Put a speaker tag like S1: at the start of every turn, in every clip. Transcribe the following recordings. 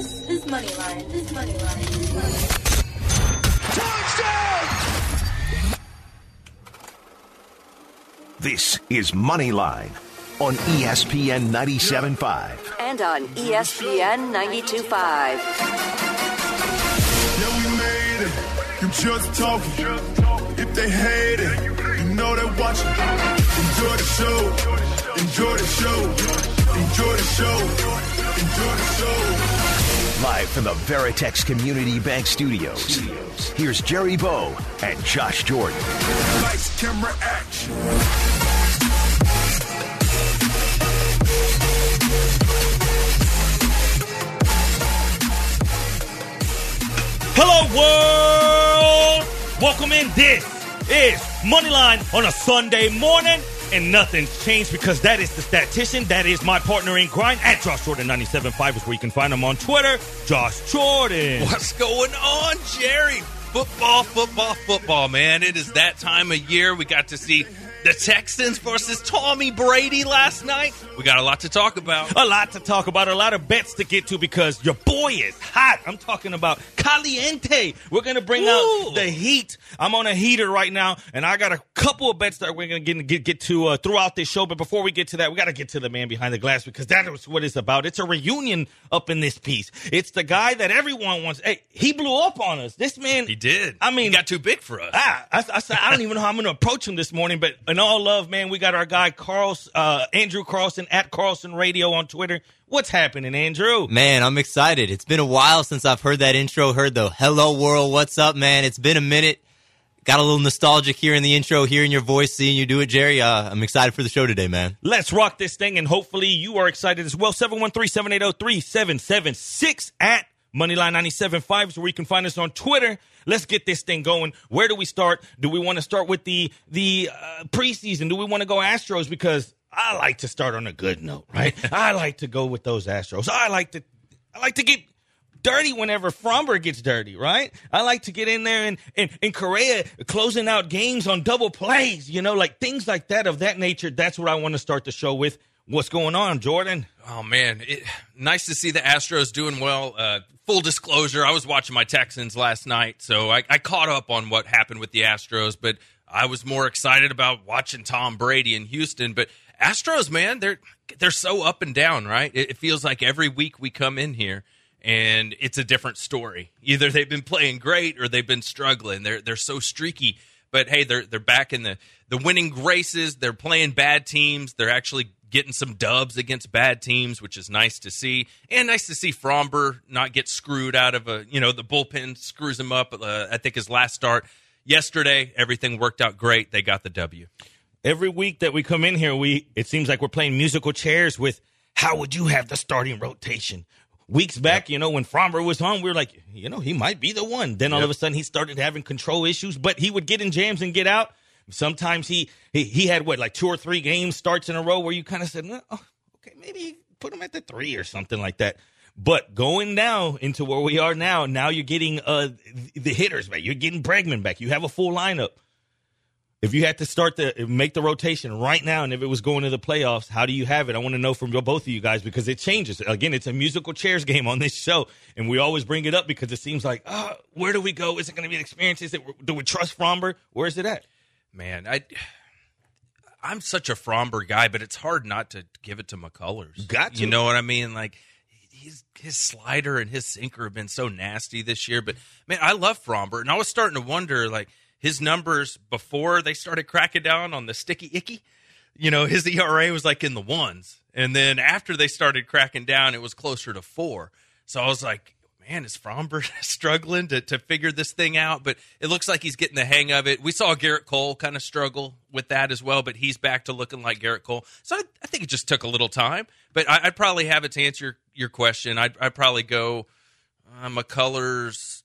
S1: This is Moneyline. This is Moneyline.
S2: Touchdown! This is Moneyline on ESPN 97.5.
S3: And on ESPN 92.5.
S4: Yeah, we made it. You just talking. If they hate it, you know they watching. Enjoy the show. Enjoy the show. Enjoy the show. Enjoy the show.
S2: Live from the Veritex Community Bank Studios. Here's Jerry Bow and Josh Jordan.
S4: Lights, camera, action.
S5: Hello, world! Welcome in. This is Moneyline on a Sunday morning, and nothing's changed because that is the statistician. That is my partner in grind at Josh Jordan 97.5 is where you can find him on Twitter. Josh Jordan.
S6: What's going on, Jerry? Football, football, football, man. It is that time of year. We got to see the Texans versus Tommy Brady last night. We got a lot to talk about.
S5: A lot to talk about, a lot of bets to get to because your boy is hot. I'm talking about caliente. We're going to bring
S6: Ooh.
S5: out the heat. I'm on a heater right now, and I got a couple of bets that we're going to get, get, to uh, throughout this show. But before we get to that, we got to get to the man behind the glass because that is what it's about. It's a reunion up in this piece. It's the guy that everyone wants. Hey, he blew up on us. This man.
S6: He did.
S5: I mean,
S6: he got too big for us.
S5: Ah, I, I, said, I don't even know how I'm going to approach him this morning, but in all love, man, we got our guy Carl, uh, Andrew Carlson at Carlson Radio on Twitter. What's happening, Andrew?
S7: Man, I'm excited. It's been a while since I've heard that intro, heard the hello world, what's up, man? It's been a minute. Got a little nostalgic here in the intro, hearing your voice, seeing you do it, Jerry. Uh, I'm excited for the show today, man.
S5: Let's rock this thing, and hopefully you are excited as well. 713-780-3776 at Moneyline 97.5 is where you can find us on Twitter. Let's get this thing going. Where do we start? Do we want to start with the the uh, preseason? Do we want to go Astros? Because I like to start on a good note, right? I like to go with those Astros. I like to I like to get dirty whenever Framber gets dirty, right? I like to get in there and, and, and Correa closing out games on double plays, you know, like things like that of that nature. That's what I want to start the show with. What's going on, Jordan?
S6: Oh man, it, nice to see the Astros doing well. Uh, full disclosure, I was watching my Texans last night, so I, I caught up on what happened with the Astros, but I was more excited about watching Tom Brady in Houston. But Astros, man, they're they're so up and down, right? It, it feels like every week we come in here and it's a different story. Either they've been playing great or they've been struggling. They're they're so streaky. But hey, they're they're back in the the winning graces. They're playing bad teams. They're actually getting some dubs against bad teams, which is nice to see. And nice to see Framber not get screwed out of a you know the bullpen screws him up. Uh, I think his last start yesterday, everything worked out great. They got the W.
S5: Every week that we come in here, we it seems like we're playing musical chairs with how would you have the starting rotation? Weeks back, you know, when Framber was on, we were like, you know, he might be the one. Then all
S6: Yep.
S5: of a sudden he started having control issues, but he would get in jams and get out. Sometimes he he, he had what like two or three games starts in a row where you kind of said, oh, okay, maybe put him at the three or something like that. But going now into where we are now, now you're getting uh the hitters back. You're getting Bregman back. You have a full lineup. If you had to start the make the rotation right now, and if it was going to the playoffs, how do you have it? I want to know from both of you guys because it changes. Again, it's a musical chairs game on this show, and we always bring it up because it seems like, oh, where do we go? Is it going to be an experience? Is it do we trust Framber? Where is it at?
S6: Man, I I'm such a Framber guy, but it's hard not to give it to McCullers.
S5: Got to.
S6: You know what I mean? Like his his slider and his sinker have been so nasty this year. But man, I love Framber, and I was starting to wonder like his numbers before they started cracking down on the sticky icky. You know, his ERA was like in the ones, and then after they started cracking down, it was closer to four. So I was like, man, is Framber struggling to, to figure this thing out? But it looks like he's getting the hang of it. We saw Gerrit Cole kind of struggle with that as well, but he's back to looking like Gerrit Cole. So I, I think it just took a little time. But I, I'd probably have it to answer your, your question. I'd, I'd probably go uh, McCullers,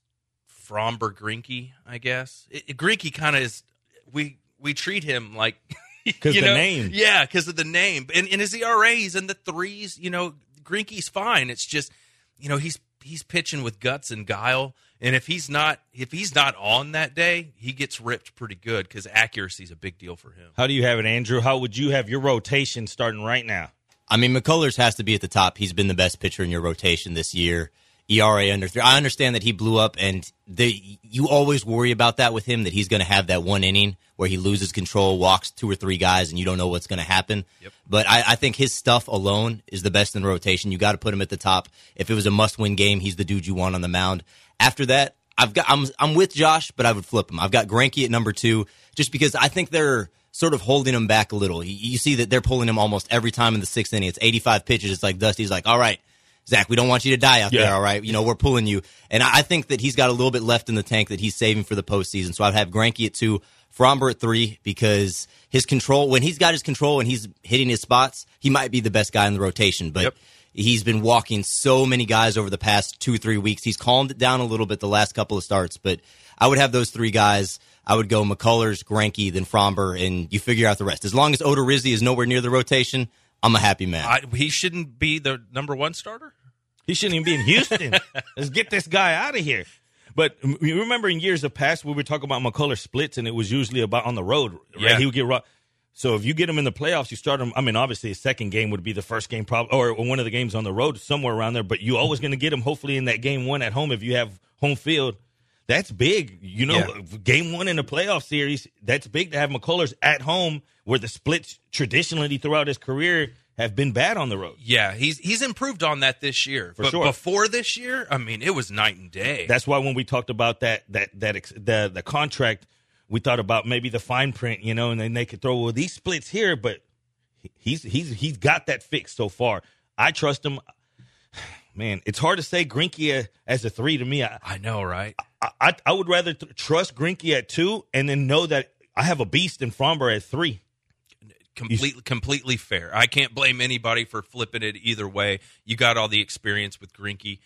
S6: Framber, Greinke, I guess. It, it, Greinke kind of is, we, we treat him like.
S5: 'Cause
S6: you
S5: the
S6: know?
S5: name.
S6: Yeah, because of the name. And, and his ERA, he's in the threes. You know, Greinke's fine. It's just, you know, he's he's pitching with guts and guile. And if he's not if he's not on that day, he gets ripped pretty good because accuracy is a big deal for him.
S5: How do you have it, Andrew? How would you have your rotation starting right now?
S7: I mean, McCullers has to be at the top. He's been the best pitcher in your rotation this year. ERA under three. I understand that he blew up, and the you always worry about that with him that he's going to have that one inning where he loses control, walks two or three guys, and you don't know what's going to happen.
S6: Yep.
S7: But I, I think his stuff alone is the best in the rotation. You got to put him at the top. If it was a must-win game, he's the dude you want on the mound. After that, I've got I'm I'm with Josh, but I would flip him. I've got Greinke at number two, just because I think they're sort of holding him back a little. You, you see that they're pulling him almost every time in the sixth inning. It's 85 pitches. It's like Dusty's like, all right. Zack, we don't want you to die out
S5: Yeah.
S7: there, all right? You know, we're pulling you. And I think that he's got a little bit left in the tank that he's saving for the postseason. So I'd have Greinke at two, Framber at three, because his control, when he's got his control and he's hitting his spots, he might be the best guy in the rotation. But
S6: Yep.
S7: he's been walking so many guys over the past two, three weeks. He's calmed it down a little bit the last couple of starts, but I would have those three guys. I would go McCullers, Greinke, then Framber, and you figure out the rest. As long as Odorizzi is nowhere near the rotation, I'm a happy man.
S6: I, he shouldn't be the number one starter.
S5: He shouldn't even be in Houston. Let's get this guy out of here. But you remember in years of past, we were talking about McCullough splits, and it was usually about on the road. Right?
S6: Yeah.
S5: He would get raw. So if you get him in the playoffs, you start him. I mean, obviously, his second game would be the first game, probably, or one of the games on the road, somewhere around there. But you always going to get him, hopefully, in that game one at home if you have home field. That's big. You know,
S6: Yeah.
S5: game one in the playoff series, that's big to have McCullers at home where the splits traditionally throughout his career have been bad on the road.
S6: Yeah, he's he's improved on that this year.
S5: For
S6: but
S5: sure.
S6: before this year, I mean, it was night and day.
S5: That's why when we talked about that that that ex- the the contract, we thought about maybe the fine print, you know, and then they could throw well these splits here, but he's he's he's got that fixed so far. I trust him. Man, it's hard to say Greinke as a three to me. I
S6: I know, right?
S5: I, I, I would rather th- trust Greinke at two and then know that I have a beast in Framber at three.
S6: Completely, completely fair. I can't blame anybody for flipping it either way. You got all the experience with Greinke.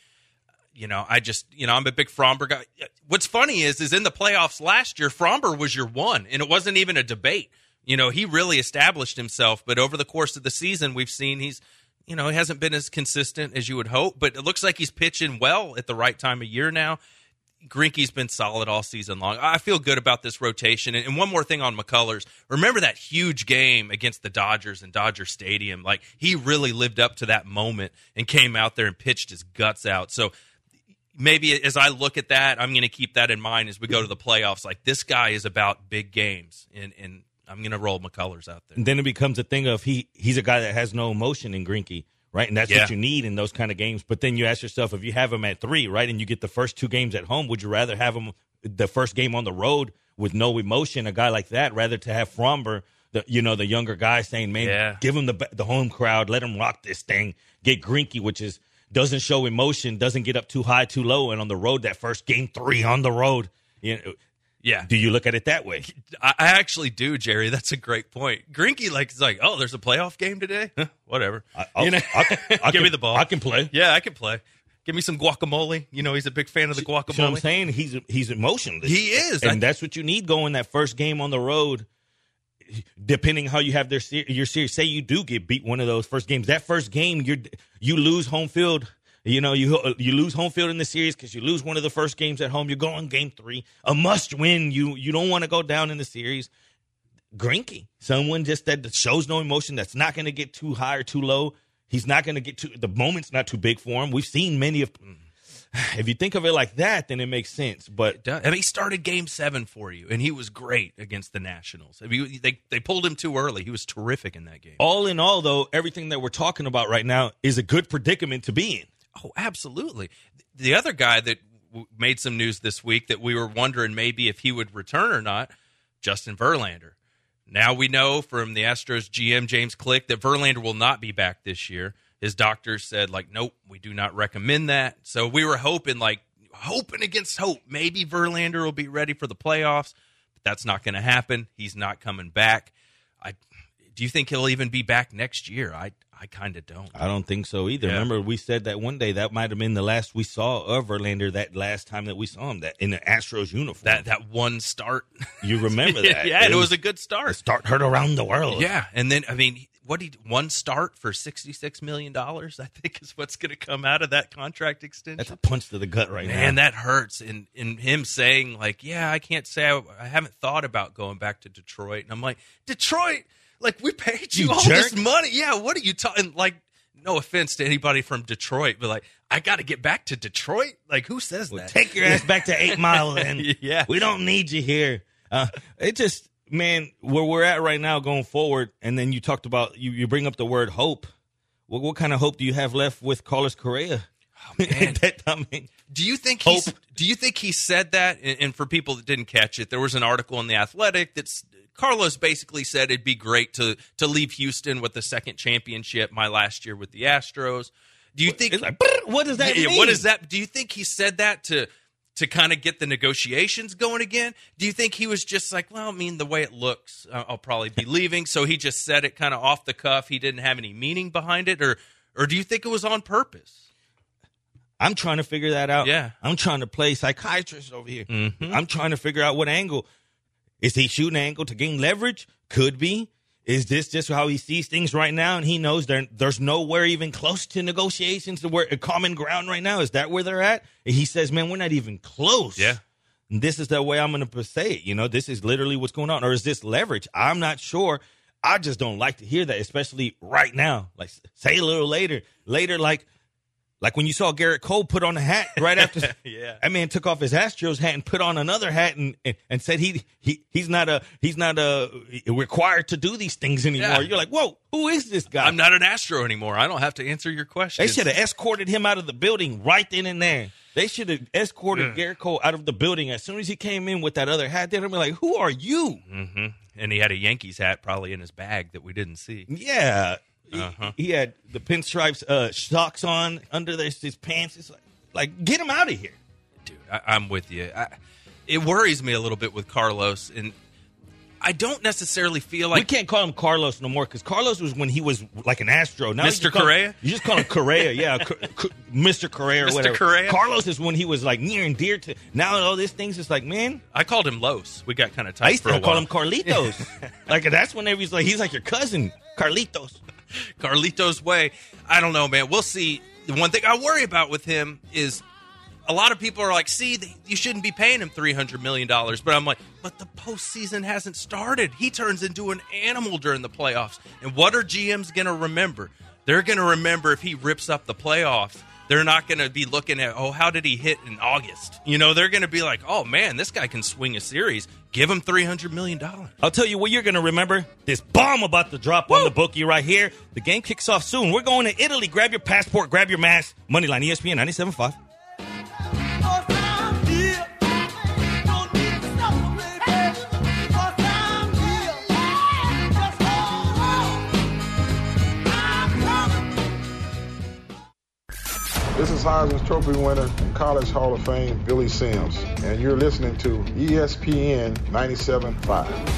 S6: You know, I just, you know, I'm a big Framber guy. What's funny is, is in the playoffs last year, Framber was your one, and it wasn't even a debate. You know, he really established himself, but over the course of the season, we've seen he's, you know, he hasn't been as consistent as you would hope, but it looks like he's pitching well at the right time of year now. Greinke's been solid all season long. I feel good about this rotation. And, one more thing on McCullers. Remember that huge game against the Dodgers in Dodger Stadium? Like he really lived up to that moment and came out there and pitched his guts out. So maybe as I look at that, I'm going to keep that in mind as we go to the playoffs. Like this guy is about big games, and and I'm going to roll McCullers out there.
S5: And then it becomes a thing of he he's a guy that has no emotion in Greinke, right? And that's
S6: Yeah.
S5: what you need in those kind of games. But then you ask yourself, if you have him at three, right, and you get the first two games at home, would you rather have him the first game on the road with no emotion, a guy like that, rather to have Framber, the you know the younger guy saying, man,
S6: Yeah.
S5: give him the the home crowd, let him rock this thing. Get Greinke, which is doesn't show emotion, doesn't get up too high, too low, and on the road that first game three on the road, you know,
S6: Yeah.
S5: do you look at it that way?
S6: I, I actually do, Jerry. That's a great point. Greinke like is like, oh, there's a playoff game today. Huh, whatever.
S5: I'll-
S6: you know,
S5: I- I
S6: give
S5: can-
S6: me the ball.
S5: I can play.
S6: Yeah, I can play. Give me some guacamole. You know, he's a big fan of the
S5: See what I'm saying? He's he's emotionless.
S6: He is.
S5: and
S6: I-
S5: that's what you need going that first game on the road. Depending how you have their your series, say you do get beat one of those first games. That first game, you you lose home field. You know you you lose home field in the series because you lose one of the first games at home. You go going game three, a must win. You you don't want to go down in the series. Greinke, someone just that shows no emotion. That's not going to get too high or too low. He's not going to get too. The moment's not too big for him. We've seen many of. If you think of it like that, then it makes sense. But
S6: mean, he started Game Seven for you, and he was great against the Nationals. I mean, they they pulled him too early. He was terrific in that game.
S5: all in all, though, everything that we're talking about right now is a good predicament to be in.
S6: Oh, absolutely. The other guy that w- made some news this week that we were wondering maybe if he would return or not, Justin Verlander. Now we know from the Astros GM James Click that Verlander will not be back this year. His doctors said like, nope, we do not recommend that. So we were hoping like hoping against hope, maybe Verlander will be ready for the playoffs, but that's not going to happen. He's not coming back. I do you think he'll even be back next year? I I kind of don't.
S5: I don't think so either.
S6: Yeah.
S5: Remember, we said that one day that might have been the last we saw of Verlander. That last time that we saw him, that in the Astros uniform.
S6: That that one start.
S5: you remember that?
S6: yeah, and it was a good start.
S5: start heard around the world.
S6: Yeah, and then I mean, what he one start for sixty six million dollars? I think is what's going to come out of that contract extension.
S5: that's a punch to the gut right
S6: Man,
S5: now.
S6: that hurts. And and him saying like, yeah, I can't say I, I haven't thought about going back to Detroit. And I'm like, Detroit, like we paid you,
S5: You
S6: all
S5: jerk.
S6: this money. Yeah, what are you talking? Like no offense to anybody from Detroit, but like, I got to get back to Detroit. Like, who says
S5: Well,
S6: that?
S5: take your ass back to Eight Mile, and
S6: Yeah.
S5: we don't need you here. Uh, it just, man, where we're at right now, going forward, and then you talked about you. You bring up the word hope. What, what kind of hope do you have left with Carlos Correa?
S6: Oh, man.
S5: That- I mean,
S6: Do you think he's,
S5: Hope.
S6: do you think he said that? And, and for people that didn't catch it, there was an article in the Athletic that's Carlos basically said it'd be great to to leave Houston with the second championship my last year with the Astros. Do you think
S5: like, what does that
S6: Yeah,
S5: mean?
S6: What is that? Do you think he said that to to kind of get the negotiations going again? Do you think he was just like, well, I mean, the way it looks, uh, I'll probably be leaving, so he just said it kind of off the cuff. He didn't have any meaning behind it, or or do you think it was on purpose?
S5: I'm trying to figure that out.
S6: Yeah.
S5: I'm trying to play psychiatrist over here.
S6: Mhm.
S5: I'm trying to figure out what angle. Is he shooting an angle to gain leverage? Could be. Is this just how he sees things right now? And he knows there, there's nowhere even close to negotiations to where a common ground right now. Is that where they're at? And he says, man, we're not even close.
S6: Yeah.
S5: And this is the way I'm going to say it. You know, this is literally what's going on. Or is this leverage? I'm not sure. I just don't like to hear that, especially right now. Like, say a little later. Later, like, like when you saw Gerrit Cole put on a hat right after
S6: Yeah.
S5: that man took off his Astros hat and put on another hat and, and, and said he he he's not a he's not a required to do these things anymore.
S6: Yeah.
S5: You're like, whoa, who is this guy?
S6: I'm not an Astro anymore. I don't have to answer your question.
S5: they should have escorted him out of the building right then and there. They should have escorted Gerrit Cole out of the building as soon as he came in with that other hat. They'd be like, "Who are you?"
S6: hmm And he had a Yankees hat probably in his bag that we didn't see.
S5: Yeah,
S6: Uh-huh.
S5: he, had the pinstripes uh, socks on under his, his pants. It's like, like get him out of here.
S6: dude, I, I'm with you. I, it worries me a little bit with Carlos, and I don't necessarily feel like we
S5: can't call him Carlos no more because Carlos was when he was like an Astro. Now
S6: Mr.
S5: call him-
S6: Correa?
S5: you just call him Correa, yeah, Mr. Correa or
S6: Mr.
S5: whatever.
S6: Correa?
S5: Carlos is when he was like near and dear to. Now all these things is like, man,
S6: I called him Los. We got kind of tight
S5: I used to call him Carlitos. like that's whenever he's like he's like your cousin, Carlitos.
S6: Carlitos way. I don't know, man. We'll see. The one thing I worry about with him is a lot of people are like, see, you shouldn't be paying him $300 million. But I'm like, but the postseason hasn't started. He turns into an animal during the playoffs. And what are GMs going to remember? They're going to remember if he rips up the playoffs. They're not going to be looking at, oh, how did he hit in August? You know, they're going to be like, oh, man, this guy can swing a series. Give him $300 million.
S5: I'll tell you what you're gonna remember. This bomb about to drop on the bookie right here. The game kicks off soon. We're going to Italy. Grab your passport, grab your mask. Moneyline ESPN 97.5.
S8: This is Heisman Trophy winner and College Hall of Fame Billy Sims, and you're listening to ESPN 97.5.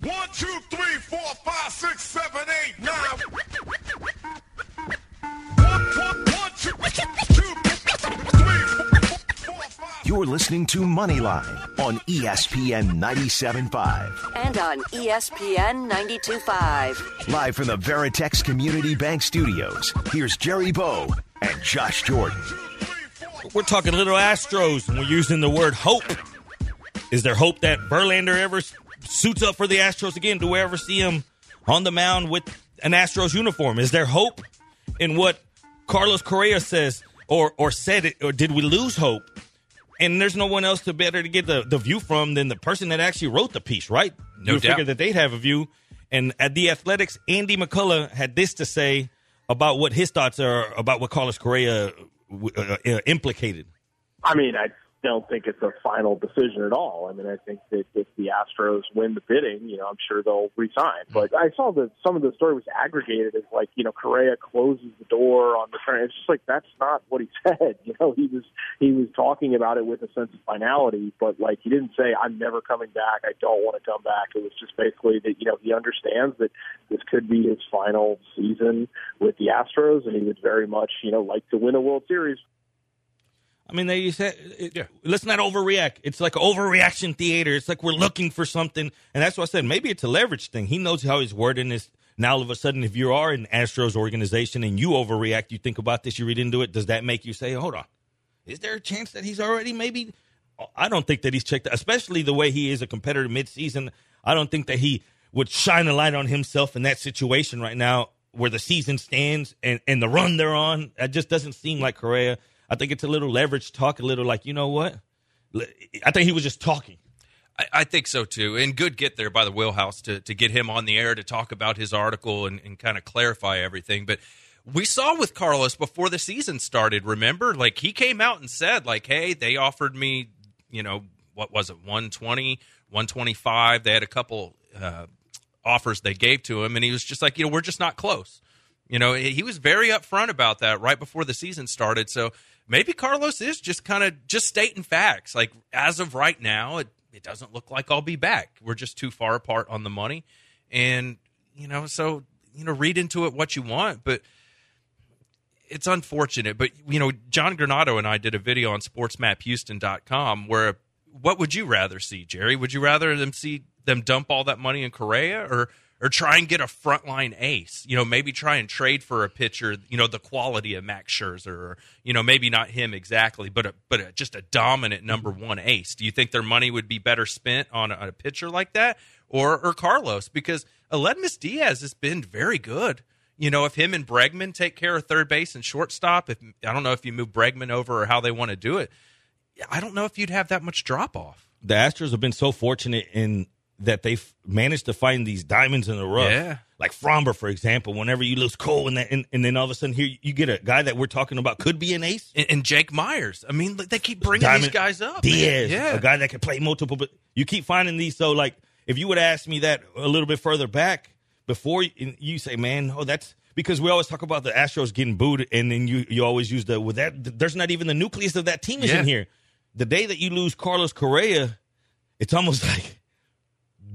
S4: One, two, three, four, five, six, seven, eight, nine.
S2: You're listening to Moneyline on ESPN 97.5.
S3: And on ESPN 92.5.
S2: Live from the Veritex Community Bank Studios, here's Jerry Bow and Josh Jordan.
S5: We're talking little Astros, and we're using the word hope. Is there hope that Verlander ever suits up for the Astros again? Do we ever see him on the mound with an Astros uniform? Is there hope in what Carlos Correa says or or said it, or did we lose hope? And there's no one else to better to get the, the view from than the person that actually wrote the piece, right?
S6: No
S5: you would
S6: doubt.
S5: figure that they'd have a view. And at the Athletics, Andy McCullough had this to say about what his thoughts are about what Carlos Correa uh, uh, implicated.
S9: I mean, I don't think it's a final decision at all. I mean, I think that if the Astros win the bidding, you know, I'm sure they'll resign. But I saw that some of the story was aggregated as like, you know, Correa closes the door on the turn. It's just like that's not what he said. You know, he was he was talking about it with a sense of finality, but like he didn't say I'm never coming back. I don't want to come back. It was just basically that you know he understands that this could be his final season with the Astros, and he would very much you know like to win a World Series
S5: I mean, they said, it, let's not overreact. It's like overreaction theater. It's like we're looking for something. And that's what I said. Maybe it's a leverage thing. He knows how he's wording this. Now, all of a sudden, if you are an Astros organization and you overreact, you think about this, you read into it, does that make you say, hold on, is there a chance that he's already maybe? I don't think that he's checked, out especially the way he is a competitor midseason. I don't think that he would shine a light on himself in that situation right now where the season stands and, and the run they're on. It just doesn't seem like Correa. I think it's a little leverage talk, a little like, you know what? I think he was just talking.
S6: I, I think so too. And good get there by the wheelhouse to, to get him on the air to talk about his article and, and kind of clarify everything. But we saw with Carlos before the season started, remember? Like he came out and said, like, hey, they offered me, you know, what was it, 120, 125. They had a couple uh, offers they gave to him, and he was just like, you know, we're just not close. You know, he was very upfront about that right before the season started. So maybe Carlos is just kind of just stating facts. Like as of right now, it, it doesn't look like I'll be back. We're just too far apart on the money, and you know, so you know, read into it what you want, but it's unfortunate. But you know, John Granato and I did a video on SportsMapHouston.com where what would you rather see, Jerry? Would you rather them see them dump all that money in Correa or or try and get a frontline ace. You know, maybe try and trade for a pitcher. You know, the quality of Max Scherzer, or you know, maybe not him exactly, but a, but a, just a dominant number mm-hmm. one ace. Do you think their money would be better spent on a, a pitcher like that, or or Carlos? Because Aledmys Diaz has been very good. You know, if him and Bregman take care of third base and shortstop, if I don't know if you move Bregman over or how they want to do it, I don't know if you'd have that much drop off.
S5: The Astros have been so fortunate in that they've managed to find these diamonds in the rough.
S6: Yeah.
S5: Like Framber, for example, whenever you lose Cole and, that, and, and then all of a sudden here you get a guy that we're talking about could be an ace.
S6: And, and Jake Meyers. I mean, they keep bringing
S5: Diamond-
S6: these guys up.
S5: Diaz.
S6: Yeah.
S5: a guy that can play multiple. But you keep finding these. So like, if you would ask me that a little bit further back before you, you say, man, oh, that's because we always talk about the Astros getting booed, and then you you always use the with that. There's not even the nucleus of that team is
S6: Yeah.
S5: in here. The day that you lose Carlos Correa, it's almost like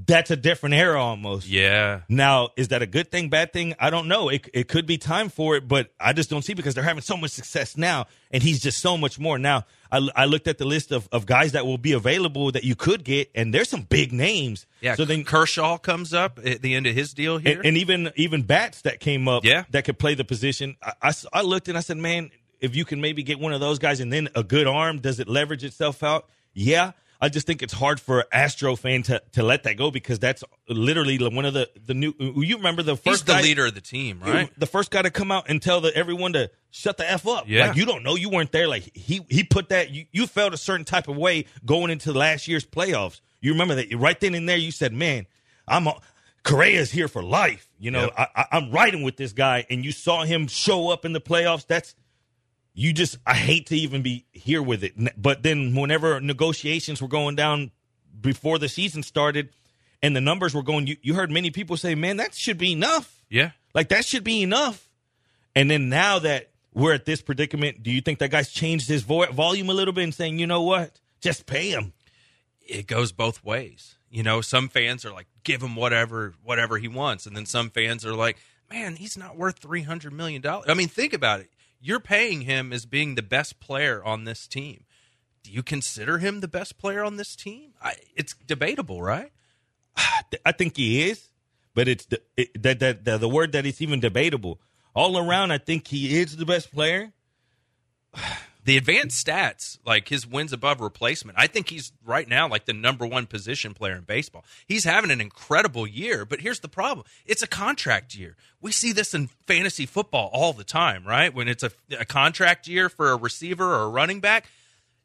S5: that's a different era almost.
S6: Yeah.
S5: Now, is that a good thing, bad thing? I don't know. It, it could be time for it, but I just don't see because they're having so much success now, and he's just so much more. Now, I, I looked at the list of, of guys that will be available that you could get, and there's some big names.
S6: Yeah.
S5: So then,
S6: Kershaw comes up at the end of his deal here.
S5: and, and even even bats that came up,
S6: Yeah.
S5: that could play the position. I I looked and I said, man, if you can maybe get one of those guys and then a good arm, does it leverage itself out? Yeah. I just think it's hard for Astro fan to, to let that go because that's literally one of the the new. You remember the
S6: He's
S5: first
S6: the
S5: guy,
S6: leader of the team, right?
S5: the first guy to come out and tell the, everyone to shut the f up.
S6: Yeah.
S5: Like you don't know, you weren't there. Like he he put that you, you felt a certain type of way going into last year's playoffs. You remember that right then and there. You said, "Man, I'm a, Correa's here for life." You know,
S6: Yep.
S5: I, I, I'm riding with this guy, and you saw him show up in the playoffs. That's you just I hate to even be here with it. But then whenever negotiations were going down before the season started and the numbers were going you, you heard many people say, "Man, that should be enough."
S6: Yeah.
S5: Like that should be enough. And then now that we're at this predicament, do you think that guy's changed his vo- volume a little bit and saying, "You know what? Just pay him."
S6: it goes both ways. You know, some fans are like, give him whatever whatever he wants, and then some fans are like, man, he's not worth three hundred million dollars. I mean, think about it. You're paying him as being the best player on this team. Do you consider him the best player on this team? I, it's debatable, right?
S5: I think he is, but it's the it, that that the, the word that it's even debatable. All around, I think he is the best player.
S6: The advanced stats, like his wins above replacement, I think he's right now like the number one position player in baseball. He's having an incredible year, but here's the problem it's a contract year. We see this in fantasy football all the time, right? When it's a, a contract year for a receiver or a running back,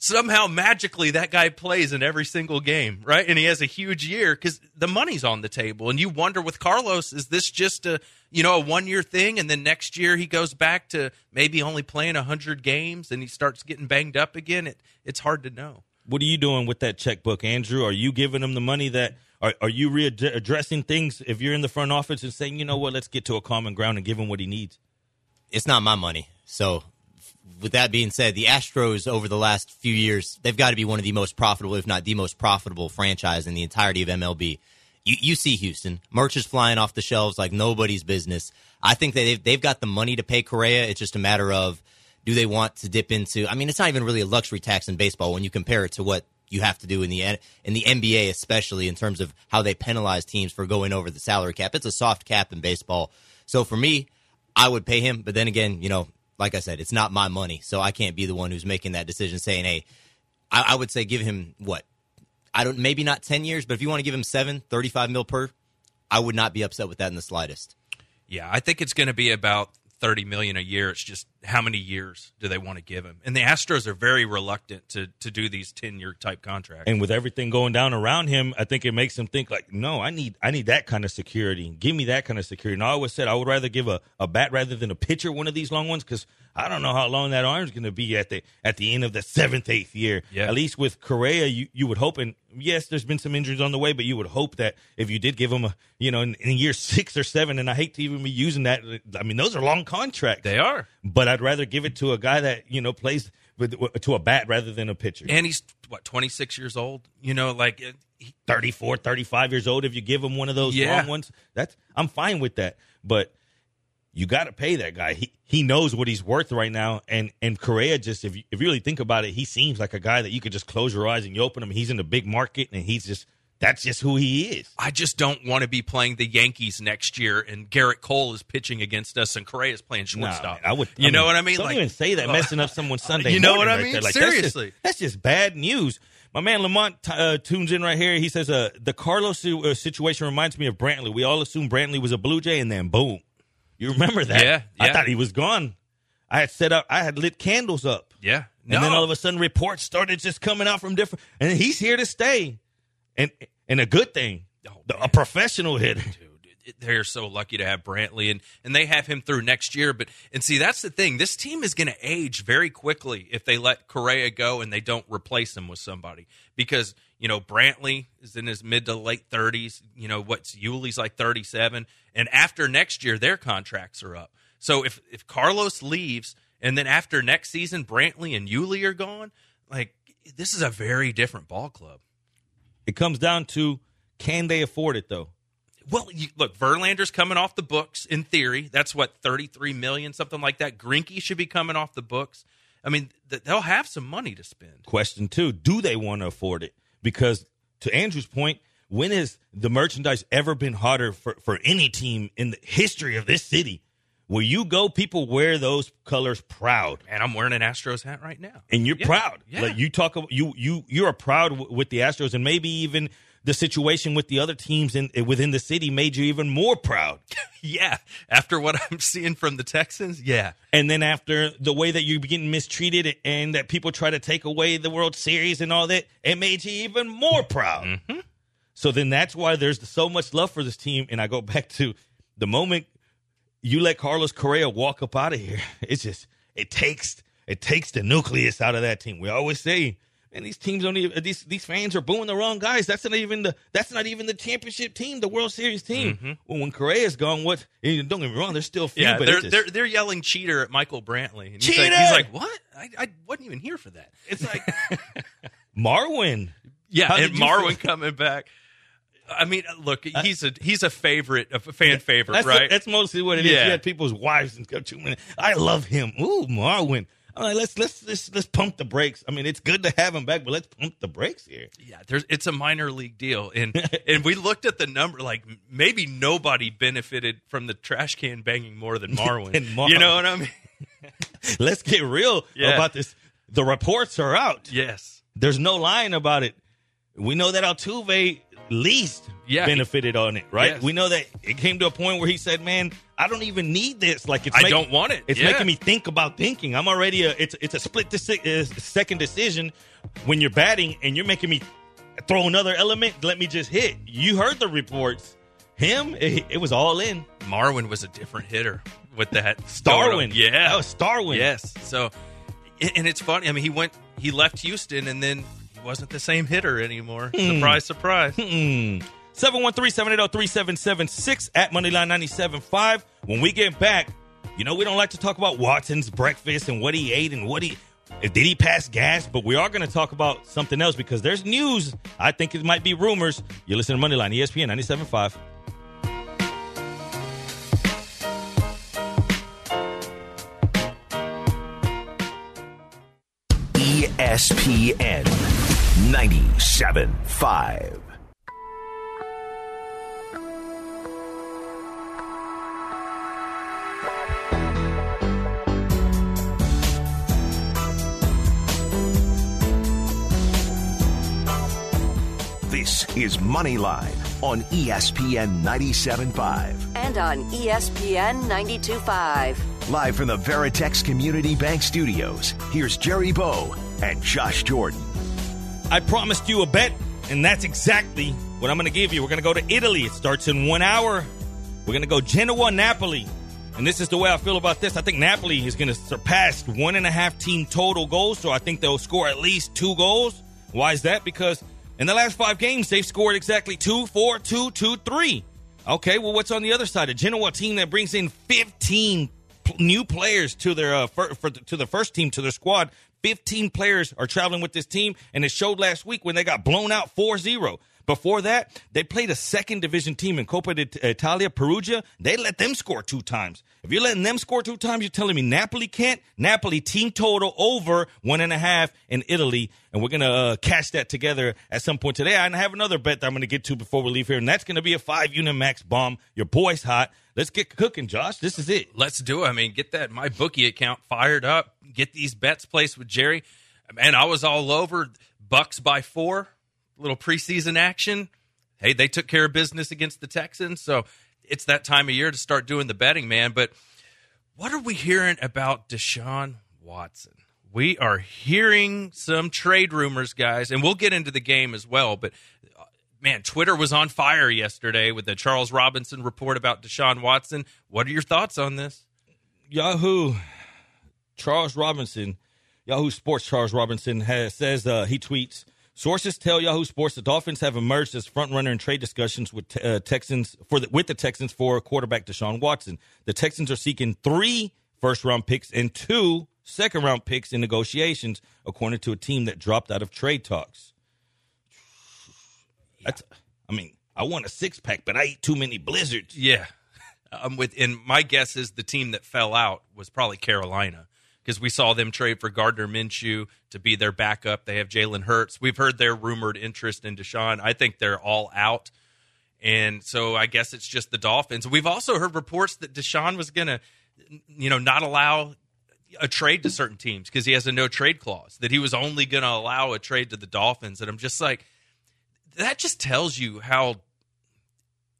S6: somehow magically that guy plays in every single game, right? And he has a huge year because the money's on the table. And you wonder with Carlos, is this just a you know a one year thing, and then next year he goes back to maybe only playing hundred games and he starts getting banged up again? It it's hard to know.
S5: What are you doing with that checkbook, Andrew? Are you giving him the money that? Are, are you readdressing things if you're in the front office and saying, you know what, let's get to a common ground and give him what he needs?
S7: it's not my money. So, with that being said, the Astros over the last few years, they've got to be one of the most profitable, if not the most profitable franchise in the entirety of MLB. You, you see Houston, merch is flying off the shelves like nobody's business. I think that they've, they've got the money to pay Correa. It's just a matter of do they want to dip into? I mean, it's not even really a luxury tax in baseball when you compare it to what you have to do in the in the NBA, especially in terms of how they penalize teams for going over the salary cap. It's a soft cap in baseball. So for me, I would pay him, but then again, you know, like I said, it's not my money, so I can't be the one who's making that decision. Saying, "Hey, I, I would say give him what? I don't, maybe not ten years, but if you want to give him seven, 35 mil per, I would not be upset with that in the slightest."
S6: Yeah, I think it's going to be about thirty million a year. It's just how many years do they want to give him? And the Astros are very reluctant to to do these ten year type contracts.
S5: And with everything going down around him, I think it makes him think like, no, I need I need that kind of security. Give me that kind of security. And I always said I would rather give a, a bat rather than a pitcher one of these long ones because I don't know how long that arm's going to be at the at the end of the seventh, eighth year.
S6: Yeah.
S5: At least with Correa, you, you would hope, and yes, there's been some injuries on the way, but you would hope that if you did give him a, you know, in, in year six or seven, and I hate to even be using that. I mean, those are long contracts.
S6: They are.
S5: but I'd rather give it to a guy that you know plays with to a bat rather than a pitcher.
S6: And he's what twenty six years old. You know, like uh, he,
S5: 34, 35 years old. If you give him one of those
S6: Yeah.
S5: long ones, that's I'm fine with that. But you got to pay that guy. He he knows what he's worth right now. And and Correa just if you, if you really think about it, he seems like a guy that you could just close your eyes and you open him. He's in a big market and he's just that's just who he is.
S6: I just don't want to be playing the Yankees next year, and Gerrit Cole is pitching against us, and Correa is playing shortstop.
S5: man, I would.
S6: You know what I mean?
S5: Don't
S6: Like-
S5: even say that. Messing up someone's Sunday.
S6: You know what I
S5: right
S6: mean?
S5: there. Like, that's just-
S6: Seriously.
S5: that's just, bad news. My man Lamont uh, tunes in right here. He says, uh, "The Carlos uh, situation reminds me of Brantley. We all assumed Brantley was a Blue Jay, and then boom, you remember that?
S6: Yeah,
S5: I thought he was gone. I had set up. I had lit candles up,
S6: Yeah.
S5: and then all of a sudden reports started just coming out from different. And he's here to stay, and and a good thing,
S6: Oh,
S5: The- a professional hitter.
S6: Dude, they're so lucky to have Brantley and and they have him through next year. But and see, that's the thing. This team is going to age very quickly if they let Correa go and they don't replace him with somebody because you know Brantley is in his mid to late thirties. You know what's Yuli's like thirty seven, and after next year their contracts are up. So if if Carlos leaves and then after next season Brantley and Yuli are gone, like this is a very different ball club.
S5: It comes down to can they afford it though?
S6: Well, you, look, Verlander's coming off the books in theory. That's what thirty three million, something like that. Greinke should be coming off the books. I mean, th- they'll have some money to spend.
S5: Question two: Do they want to afford it? Because to Andrew's point, when has the merchandise ever been harder for for any team in the history of this city? Where you go, people wear those colors proud,
S6: And I'm wearing an Astros hat right now.
S5: and you're
S6: Yeah,
S5: proud.
S6: yeah.
S5: Like you talk about you you you are proud w- with the Astros, and maybe even the situation with the other teams in within the city made you even more proud.
S6: Yeah, after what I'm seeing from the Texans, yeah,
S5: And then after the way that you're getting mistreated and that people try to take away the World Series and all that, it made you even more proud.
S6: Mm-hmm.
S5: So then that's why there's so much love for this team. And I go back to the moment you let Carlos Correa walk up out of here. It's just it takes it takes the nucleus out of that team. We always say, and these teams don't even these these fans are booing the wrong guys. That's not even the that's not even the championship team, the World Series team. Well, when Correa's gone, what? Don't get me wrong, there's still few,
S6: Mm-hmm. yeah.
S5: but
S6: They're,
S5: just-
S6: they're they're yelling cheater at Michael Brantley, and he's like,
S5: Cheater!
S6: he's like, what? I, I wasn't even here for that.
S5: It's like Marwin.
S6: Yeah,
S5: How
S6: and Marwin coming back. I mean, look, he's a he's a favorite, a fan favorite,
S5: That's,
S6: right?
S5: that's mostly what it is.
S6: Yeah.
S5: You had people's wives and stuff. too. I love him. Ooh, Marwin. I'm like, let's let's let's let's pump the brakes. I mean, it's good to have him back, but let's pump the brakes here.
S6: Yeah, there's it's a minor league deal, and and we looked at the number. Like maybe nobody benefited from the trash can banging more than Marwin. You know what I mean?
S5: Let's get real
S6: Yeah.
S5: about this. The reports are out.
S6: Yes.
S5: There's no lying about it. We know that Altuve least
S6: Yeah.
S5: benefited on it, right?
S6: Yes.
S5: We know that it came to a point where he said, "Man, I don't even need this. Like, it's
S6: I
S5: making-
S6: don't want it.
S5: It's
S6: Yeah.
S5: making me think about thinking. I'm already a. It's it's a split deci- uh, second decision when you're batting, and you're making me throw another element. Let me just hit. You heard the reports. Him, it, it was all in.
S6: Marwin was a different hitter with that
S5: Starwin.
S6: Yeah,
S5: that was Starwin.
S6: Yes. So, and it's funny. I mean, he went, he left Houston, and then he wasn't the same hitter anymore.
S5: Hmm.
S6: Surprise, surprise.
S5: 713-780-3776 at Moneyline 97.5. When we get back, you know we don't like to talk about Watson's breakfast and what he ate and what he did he pass gas, but we are going to talk about something else because there's news. I think it might be rumors. You listen to Moneyline, ESPN 97.5.
S2: E ESPN 97.5. This is Moneyline on ESPN 97.5.
S3: And on ESPN 92.5.
S2: Live from the Veritex Community Bank Studios, here's Jerry Bow and Josh Jordan.
S5: I promised you a bet, and that's exactly what I'm going to give you. We're going to go to Italy. It starts in one hour. We're going to go Genoa, Napoli. And this is the way I feel about this. I think Napoli is going to surpass one and a half team total goals, so I think they'll score at least two goals. Why is that? Because in the last five games, they've scored exactly two, four, two, two, three. Okay, well, what's on the other side? A Genoa team that brings in 15 p- new players to their uh, fir- for, to the first team to their squad. 15 players are traveling with this team, and it showed last week when they got blown out 4-0. Before that, they played a second division team in Coppa Italia, Perugia. They let them score two times. If you're letting them score two times, you're telling me Napoli can't? Napoli team total over one and a half in Italy, and we're gonna uh, cash that together at some point today. I have another bet that I'm gonna get to before we leave here, and that's gonna be a five unit max bomb. Your boy's hot. Let's get cooking, Josh. This is it.
S6: Let's do it. I mean, get that my bookie account fired up. Get these bets placed with Jerry. Man, I was all over Bucs by four. Little preseason action. Hey, they took care of business against the Texans, so it's that time of year to start doing the betting, man. But what are we hearing about Deshaun Watson? We are hearing some trade rumors, guys, and we'll get into the game as well. But man, Twitter was on fire yesterday with the Charles Robinson report about Deshaun Watson. What are your thoughts on this?
S5: Yahoo, Charles Robinson, Yahoo Sports Charles Robinson has says uh, he tweets. Sources tell Yahoo Sports the Dolphins have emerged as front runner in trade discussions with uh, Texans for the, with the Texans for quarterback Deshaun Watson. The Texans are seeking three first round picks and two second round picks in negotiations, according to a team that dropped out of trade talks. I mean, I want a six pack, but I eat too many blizzards.
S6: Yeah, I'm with. And my guess is the team that fell out was probably Carolina because we saw them trade for Gardner Minshew to be their backup. They have Jalen Hurts. We've heard their rumored interest in Deshaun. I think they're all out. And so I guess it's just the Dolphins. We've also heard reports that Deshaun was going to, you know, not allow a trade to certain teams because he has a no trade clause, that he was only going to allow a trade to the Dolphins. And I'm just like, that just tells you how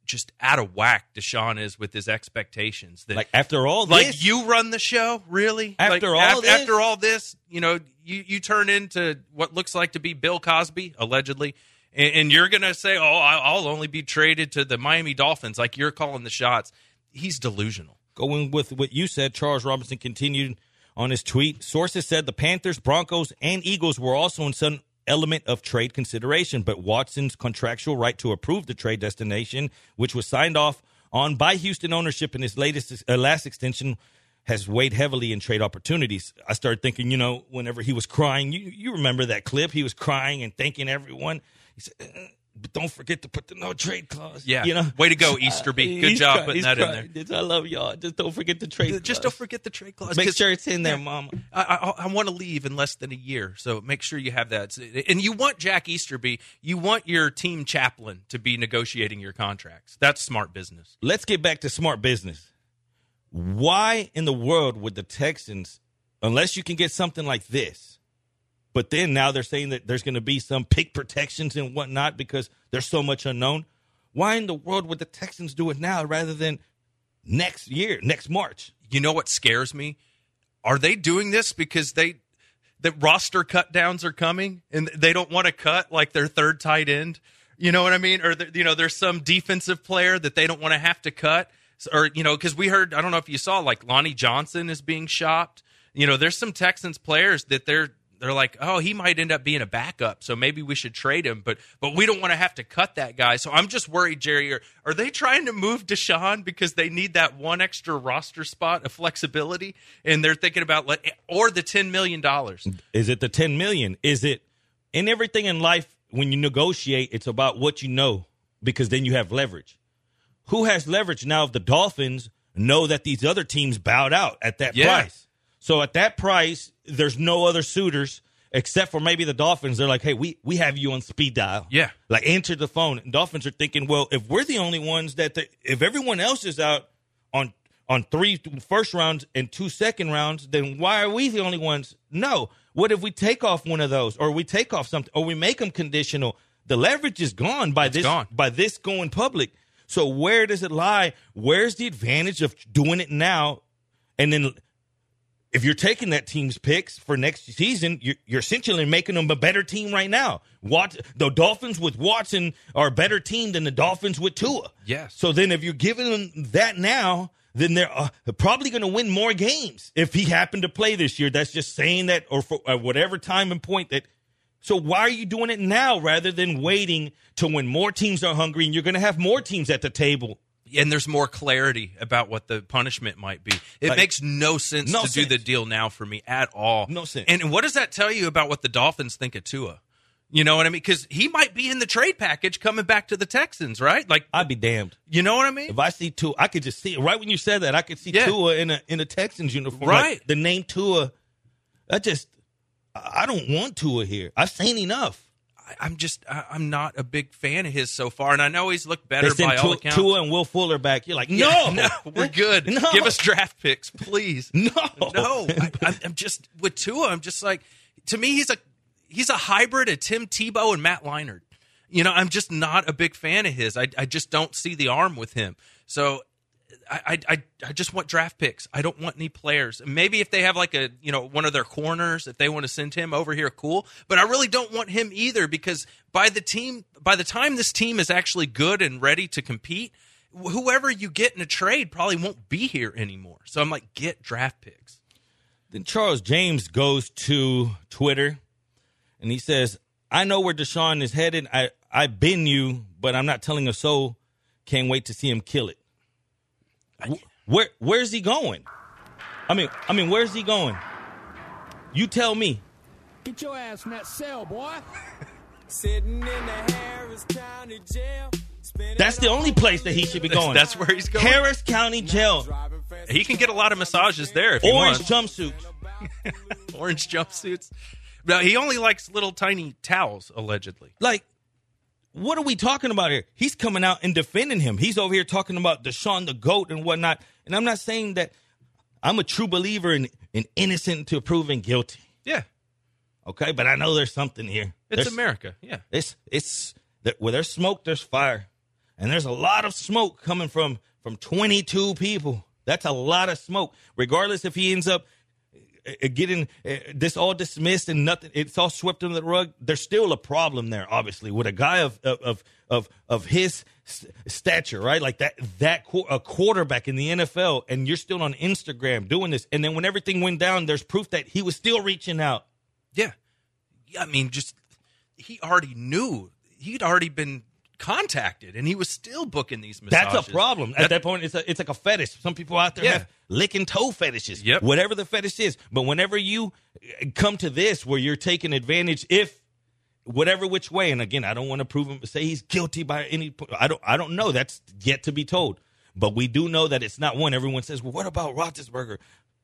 S6: just out of whack Deshaun is with his expectations. That
S5: Like after all
S6: like
S5: this,
S6: you run the show, really?
S5: After
S6: Like,
S5: all
S6: af-
S5: this?
S6: after all this, you know, you you turn into what looks like to be Bill Cosby, allegedly, and, and you're gonna say, "Oh, I'll only be traded to the Miami Dolphins," like you're calling the shots. He's delusional.
S5: Going with what you said, Charles Robinson continued on his tweet. Sources said the Panthers, Broncos, and Eagles were also in some element of trade consideration, but Watson's contractual right to approve the trade destination, which was signed off on by Houston ownership in his latest uh, last extension, has weighed heavily in trade opportunities. I started thinking, you know, whenever he was crying, you you remember that clip? He was crying and thanking everyone. He said. "Uh, But don't forget to put the no trade clause.
S6: Yeah.
S5: you know.
S6: Way to go, Easterby. Good
S5: He's
S6: job
S5: cry-
S6: putting that in
S5: crying. I love y'all. Just don't forget the trade.
S6: Just
S5: clause.
S6: don't forget the trade clause.
S5: Make sure it's in there. Mama.
S6: I, I, I want to leave in less than a year, so make sure you have that. And you want Jack Easterby, you want your team chaplain to be negotiating your contracts. That's smart business.
S5: Let's get back to smart business. Why in the world would the Texans, unless you can get something like this, but then now they're saying that there's going to be some pick protections and whatnot because there's so much unknown. Why in the world would the Texans do it now rather than next year, next March?
S6: You know what scares me? Are they doing this because they the roster cut downs are coming and they don't want to cut like their third tight end? You know what I mean? Or you know, there's some defensive player that they don't want to have to cut, or you know, because we heard I don't know if you saw like Lonnie Johnson is being shopped. You know, there's some Texans players that they're they're like, oh, he might end up being a backup, so maybe we should trade him. But but we don't want to have to cut that guy. So I'm just worried, Jerry. Are, are they trying to move Deshaun because they need that one extra roster spot of flexibility, and they're thinking about let or the ten million dollars?
S5: Is it the 10 million? Is it in everything in life when you negotiate, it's about what you know because then you have leverage. Who has leverage now if the Dolphins know that these other teams bowed out at that
S6: Yeah.
S5: price? So at that price, there's no other suitors except for maybe the Dolphins. They're like, hey, we, we have you on speed dial.
S6: Yeah.
S5: Like answer the phone. And Dolphins are thinking, well, if we're the only ones that, the, if everyone else is out on on three first rounds and two second rounds, then why are we the only ones? No. What if we take off one of those, or we take off something, or we make them conditional? the leverage is gone by this
S6: gone.
S5: by this going public. So where does it lie? Where's the advantage of doing it now? And then if you're taking that team's picks for next season, you're, you're essentially making them a better team right now. Wat, the Dolphins with Watson are a better team than the Dolphins with Tua.
S6: Yes.
S5: So then if you're giving them that now, then they're uh, probably going to win more games if he happened to play this year. That's just saying that, or for uh, whatever time and point that. So why are you doing it now rather than waiting to when more teams are hungry and you're going to have more teams at the table?
S6: And there's more clarity about what the punishment might be. It
S5: Like-
S6: makes no sense
S5: No
S6: to do the deal now for me at all.
S5: No sense.
S6: And what does that tell you about what the Dolphins think of Tua? You know what I mean? Because he might be in the trade package coming back to the Texans, right? Like,
S5: I'd be damned.
S6: you know what I mean?
S5: If I see Tua, I could just see it. Right when you said that, I could see
S6: Yeah.
S5: Tua in a in a Texans uniform.
S6: Right.
S5: Like, the name Tua, I just I don't want Tua here. I've seen enough.
S6: I'm just, I'm not a big fan of his so far, and I know he's looked better
S5: They send
S6: by all
S5: Tua,
S6: accounts.
S5: Tua and Will Fuller back. You're like, no,
S6: Yeah, no, we're good.
S5: No.
S6: Give us draft picks, please.
S5: No.
S6: no. I, I'm- I'm just with Tua. I'm just like, to me, he's a he's a hybrid of Tim Tebow and Matt Leinart. You know, I'm just not a big fan of his. I, I just don't see the arm with him. So I, I I just want draft picks. I don't want any players. Maybe if they have like a you know one of their corners, if they want to send him over here, cool. But I really don't want him either because by the team by the time this team is actually good and ready to compete, whoever you get in a trade probably won't be here anymore. So I'm like, get draft picks.
S5: Then Charles James goes to Twitter and he says, I know where Deshaun is headed. I, I've been you, but I'm not telling a soul. Can't wait to see him kill it. Wh- Where where's he going? I mean I mean where's he going? You tell me.
S10: Get your ass in that cell, boy.
S11: Sitting in the Harris County jail.
S5: That's the only place that he should be going.
S6: That's where he's going.
S5: Harris County Jail.
S6: He can get a lot of massages there if he
S5: Orange
S6: wants.
S5: jumpsuit.
S6: Orange jumpsuits. No, he only likes little tiny towels, allegedly.
S5: Like, what are we talking about here? He's coming out and defending him. He's over here talking about Deshaun the GOAT and whatnot. And I'm not saying that I'm a true believer in, in innocent to proven guilty.
S6: Yeah,
S5: Okay, but I know there's something here.
S6: it's
S5: There's-
S6: America. Yeah.
S5: It's it's that where there's smoke, there's fire, and there's a lot of smoke coming from from 22 people. That's a lot of smoke. Regardless if he ends up getting uh, this all dismissed and nothing, it's all swept under the rug. There's still a problem there, obviously, with a guy of of of of, of his stature, right? Like that that a quarterback in the NFL, and you're still on Instagram doing this, and then when everything went down, there's proof that he was still reaching out.
S6: Yeah. Yeah, I mean, just he already knew. He'd already been contacted, and he was still booking these massages.
S5: That's a problem. At that point, it's a, it's like a fetish. Some people out there
S6: Yeah.
S5: have licking toe fetishes.
S6: Yep.
S5: Whatever the fetish is. But whenever you uh, come to this where you're taking advantage, if whatever which way, and again, I don't want to prove him say he's guilty by any I don't I don't know. That's yet to be told. But we do know that it's not one. Everyone says, Well, what about Roethlisberger?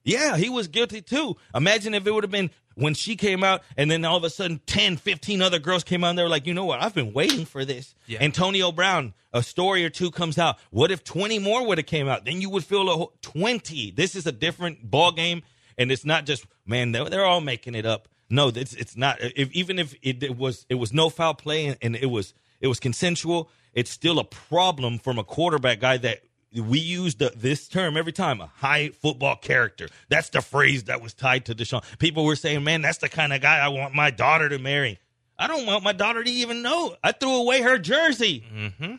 S5: Yeah, he was guilty too. Imagine if it would have been when she came out and then all of a sudden 10, 15 other girls came out and they were like, you know what? I've been waiting for this.
S6: Yeah.
S5: Antonio Brown, a story or two comes out. What if 20 more would have came out? Then you would feel a whole 20. This is a different ball game. And it's not just, man, they're, they're all making it up. No, it's, it's not. If, even if it, it was, it was no foul play and, and it was, it was consensual, it's still a problem from a quarterback guy that we use the, this term every time a high football character. That's the phrase that was tied to Deshaun. People were saying, man, that's the kind of guy I want my daughter to marry. I don't want my daughter to even know. I threw away her jersey. Mm-hmm.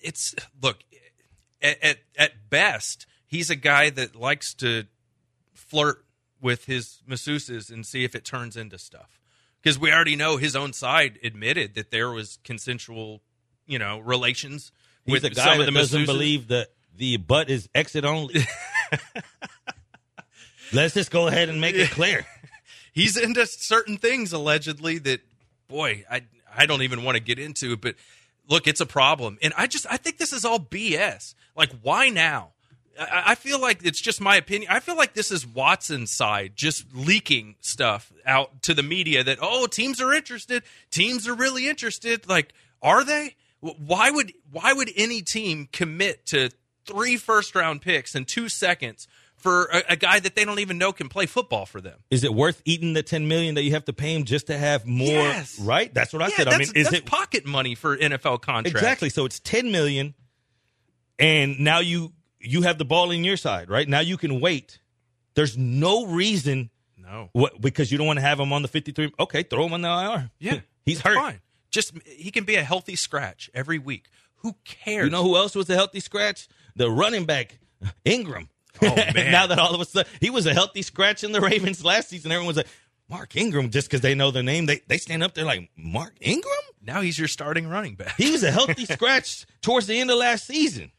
S6: it's look at, at at best he's a guy that likes to flirt with his masseuses and see if it turns into stuff because we already know his own side admitted that there was consensual you know relations
S5: He's
S6: with
S5: a guy
S6: some of
S5: that
S6: the
S5: doesn't
S6: masseuses.
S5: believe that the butt is exit only. Let's just go ahead and make it clear.
S6: he's into certain things allegedly that boy i i don't even want to get into but look it's a problem and i just i think this is all bs like why now I, I feel like it's just my opinion. I feel like this is Watson's side just leaking stuff out to the media that oh teams are interested, teams are really interested. Like, are they? Wh- Why would why would any team commit to three first round picks and two seconds for a, a guy that they don't even know can play football for them.
S5: Is it worth eating the ten million that you have to pay him just to have more?
S6: Yes.
S5: Right. That's what I
S6: yeah,
S5: said. I mean, is
S6: that's
S5: it
S6: pocket money for NFL contracts?
S5: exactly? So it's ten million, and now you you have the ball in your side, right? Now you can wait. There's no reason.
S6: No.
S5: What because you don't want to have him on the fifty three? Okay, throw him on the IR.
S6: Yeah,
S5: he's hurt.
S6: Fine. Just he can be a healthy scratch every week. Who cares?
S5: You know who else was a healthy scratch? The running back Ingram.
S6: Oh, man.
S5: now that all of a sudden he was a healthy scratch in the Ravens last season, everyone's like Mark Ingram just because they know the name. They they stand up there like Mark Ingram.
S6: Now he's your starting running back.
S5: He was a healthy scratch towards the end of last season.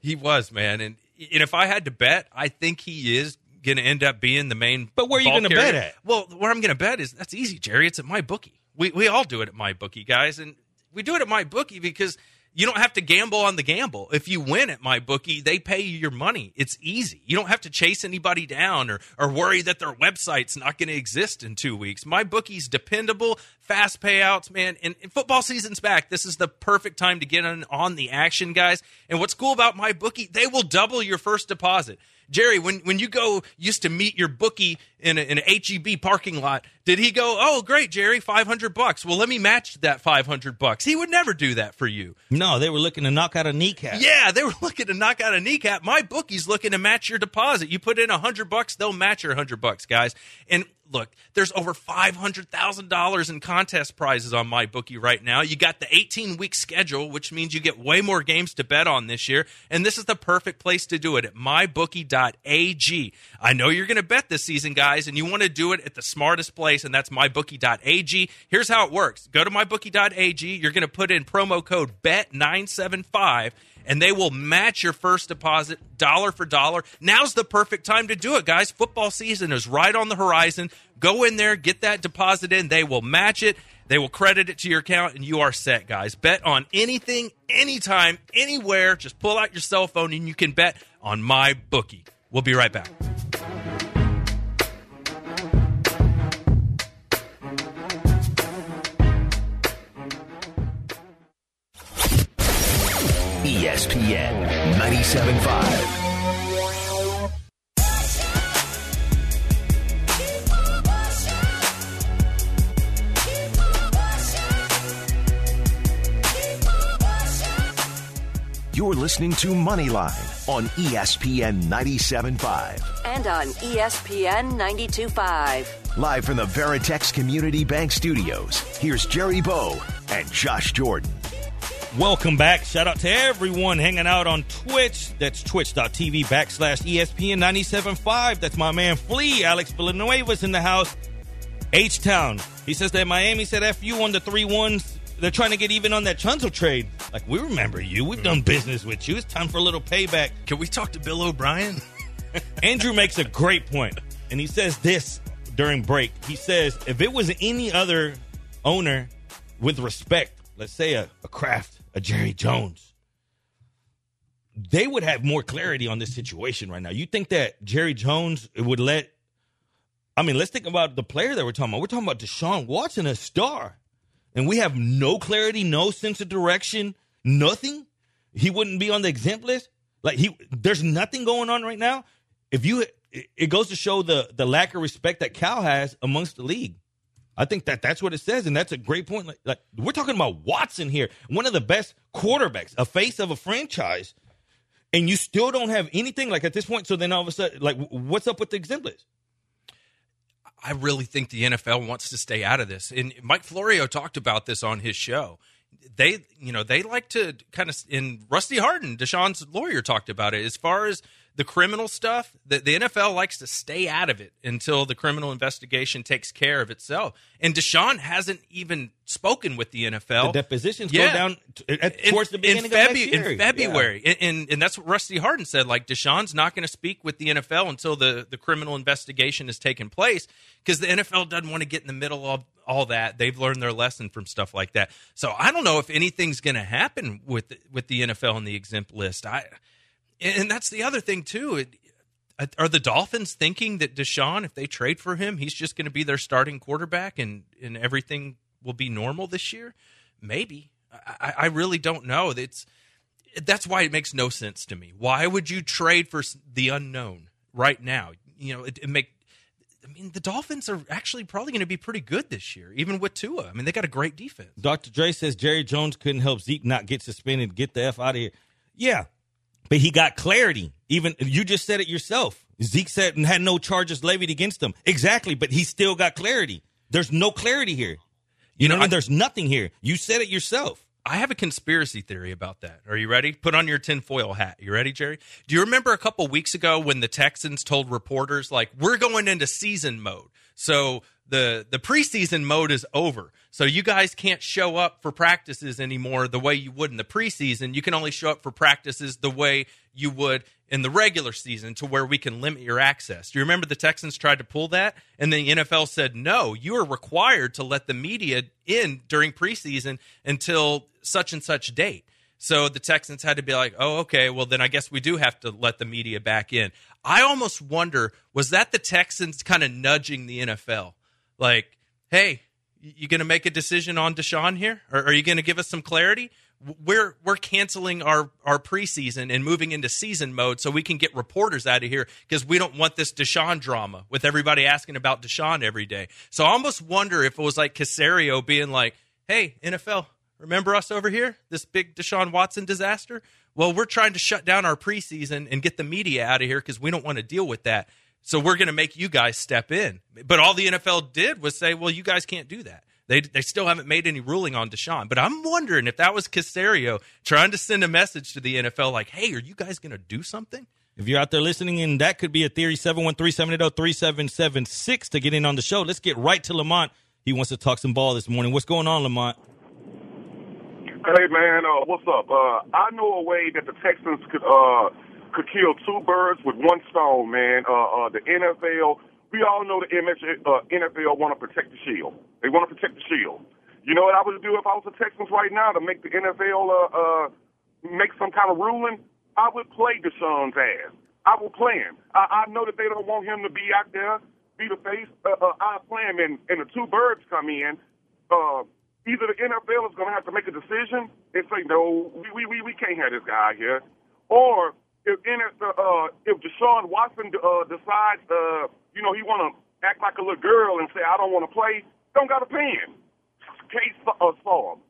S6: He was, man. And, and if I had to bet, I think he is going to end up being the main.
S5: But where are you gonna bet at?
S6: Well, where I'm going to bet is that's easy, Jerry. It's at my bookie. We we all do it at my bookie, guys, and we do it at my bookie because you don't have to gamble on the gamble. If you win at my bookie, they pay you your money. It's easy. You don't have to chase anybody down or or worry that their website's not going to exist in two weeks. My bookie's dependable, fast payouts, man. And, and football season's back. This is the perfect time to get on, on the action, guys. And what's cool about my bookie, they will double your first deposit. Jerry, when, when you go used to meet your bookie in, a, in an HEB parking lot, did he go, "Oh, great, Jerry, five hundred bucks"? Well, let me match that five hundred bucks. He would never do that for you.
S5: No, they were looking to knock out a kneecap.
S6: Yeah, they were looking to knock out a kneecap. My bookie's looking to match your deposit. You put in a hundred bucks, they'll match your hundred bucks, guys. And look, there's over five hundred thousand dollars in contest prizes on my bookie right now. You got the 18 week schedule, which means you get way more games to bet on this year. And this is the perfect place to do it at mybookie.ag. I know you're going to bet this season, guys, and you want to do it at the smartest place, and that's mybookie.ag. Here's how it works: go to mybookie.ag. You're going to put in promo code BET975 and they will match your first deposit dollar for dollar. Now's the perfect time to do it, guys. Football season is right on the horizon. Go in there, get that deposit in. They will match it. They will credit it to your account, and you are set, guys. Bet on anything, anytime, anywhere. Just pull out your cell phone, and you can bet on my bookie. We'll be right back.
S2: ESPN 97.5. You're listening to Moneyline on ESPN 97.5.
S3: And on ESPN 92.5.
S2: Live from the Veritex Community Bank Studios, here's Jerry Bow and Josh Jordan.
S5: Welcome back. Shout out to everyone hanging out on Twitch. That's twitch.tv backslash ESPN 97.5. That's my man Flea. Alex Villanueva's in the house. H Town. He says that Miami said F you on the 3 1s. They're trying to get even on that Chunzo trade. Like, we remember you. We've done mm-hmm. business with you. It's time for a little payback.
S6: Can we talk to Bill O'Brien?
S5: Andrew makes a great point, and he says this during break. He says, if it was any other owner with respect, let's say a, a Kraft, a Jerry Jones, they would have more clarity on this situation right now. You think that Jerry Jones would let? I mean, let's think about the player that we're talking about. We're talking about Deshaun Watson, a star, and we have no clarity, no sense of direction, nothing. He wouldn't be on the exempt list. Like he, there's nothing going on right now. If you, it- goes to show the the lack of respect that Cal has amongst the league. I think that that's what it says, and that's a great point. Like, like we're talking about Watson here, one of the best quarterbacks, a face of a franchise, and you still don't have anything like at this point. So then all of a sudden, like, what's up with the exemplars?
S6: I really think the NFL wants to stay out of this. And Mike Florio talked about this on his show. They, you know, they like to kind of, in Rusty Hardin, Deshaun's lawyer talked about it. As far as the criminal stuff, the, the NFL likes to stay out of it until the criminal investigation takes care of itself. And Deshaun hasn't even spoken with the NFL.
S5: The depositions
S6: Yeah.
S5: go down t- uh, at,
S6: In-
S5: towards the beginning
S6: in,
S5: of
S6: Febu-
S5: next year.
S6: in February, and, and and that's what Rusty Hardin said. Like Deshaun's not going to speak with the NFL until the the criminal investigation has taken place, because the NFL doesn't want to get in the middle of all that. They've learned their lesson from stuff like that. So I don't know if anything's going to happen with with the NFL and the exempt list. I and that's the other thing too. It, uh, are the Dolphins thinking that Deshaun, if they trade for him, he's just going to be their starting quarterback and, and everything will be normal this year? Maybe. I, I really don't know. It's that's why it makes no sense to me. Why would you trade for the unknown? right now. You know, it, it make. I mean, the Dolphins are actually probably going to be pretty good this year, even with Tua. I mean, they got a great defense.
S5: Dr. Dre says Jerry Jones couldn't help Zeke not get suspended. Get the F out of here. Yeah, but he got clarity. Even you just said it yourself. Zeke said and had no charges levied against him. Exactly, but he still got clarity. There's no clarity here. You, know, what I? There's nothing here. You said it yourself.
S6: I have a conspiracy theory about that. Are you ready? Put on your tinfoil hat. You ready, Jerry? Do you remember a couple weeks ago when the Texans told reporters like we're going into season mode? So the the preseason mode is over. So you guys can't show up for practices anymore the way you would in the preseason. You can only show up for practices the way you would in the regular season to where we can limit your access. Do you remember the Texans tried to pull that and the NFL said, "No, you are required to let the media in during preseason until such and such date." So the Texans had to be like, "Oh, okay, well then I guess we do have to let the media back in." I almost wonder was that the Texans kind of nudging the NFL? Like, "Hey, you going to make a decision on Deshaun here? Or are you going to give us some clarity?" we're we're canceling our our preseason and moving into season mode so we can get reporters out of here because we don't want this Deshaun drama with everybody asking about Deshaun every day. So I almost wonder if it was like Caserio being like, "Hey, NFL, remember us over here? This big Deshaun Watson disaster? Well, we're trying to shut down our preseason and get the media out of here because we don't want to deal with that. So we're going to make you guys step in." But all the NFL did was say, "Well, you guys can't do that." They they still haven't made any ruling on Deshaun, but I'm wondering if that was Caserio trying to send a message to the NFL like, "Hey, are you guys going to do something?"
S5: If you're out there listening, and that could be a theory, 713-780-3776 to get in on the show. Let's get right to Lamont. He wants to talk some ball this morning. What's going on, Lamont?
S12: Hey man, uh, what's up? Uh, I know a way that the Texans could uh, could kill two birds with one stone, man. Uh, uh, the NFL we all know the MS, uh, NFL want to protect the shield. They want to protect the shield. You know what I would do if I was the Texans right now to make the NFL uh, uh, make some kind of ruling? I would play Deshaun's ass. I will play him. I, I know that they don't want him to be out there, be the face. Uh, uh, I play him, and, and the two birds come in. Uh, either the NFL is going to have to make a decision and say, no, we, we, we can't have this guy here, or if uh, if Deshaun Watson uh, decides, uh, you know, he want to act like a little girl and say, I don't want to play, don't got pay him. Case uh, solved.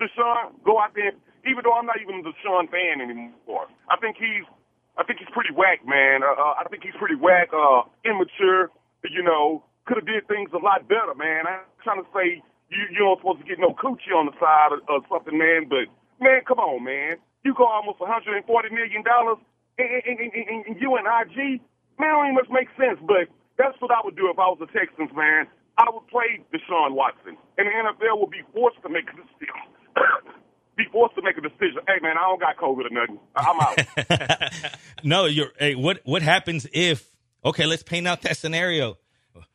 S12: Deshaun, go out there. Even though I'm not even a Deshaun fan anymore, I think he's, I think he's pretty whack, man. Uh, uh, I think he's pretty whack, uh, immature. You know, could have did things a lot better, man. I'm trying to say you you don't supposed to get no coochie on the side or, something, man. But man, come on, man. You go almost 140 million dollars and, and, and, and you and IG, man, don't even much make sense. But that's what I would do if I was the Texans, man. I would play Deshaun Watson, and the NFL would be forced to make a decision. be forced to make a decision. Hey, man, I don't got COVID or nothing. I'm out.
S5: no, you're. Hey, what what happens if? Okay, let's paint out that scenario.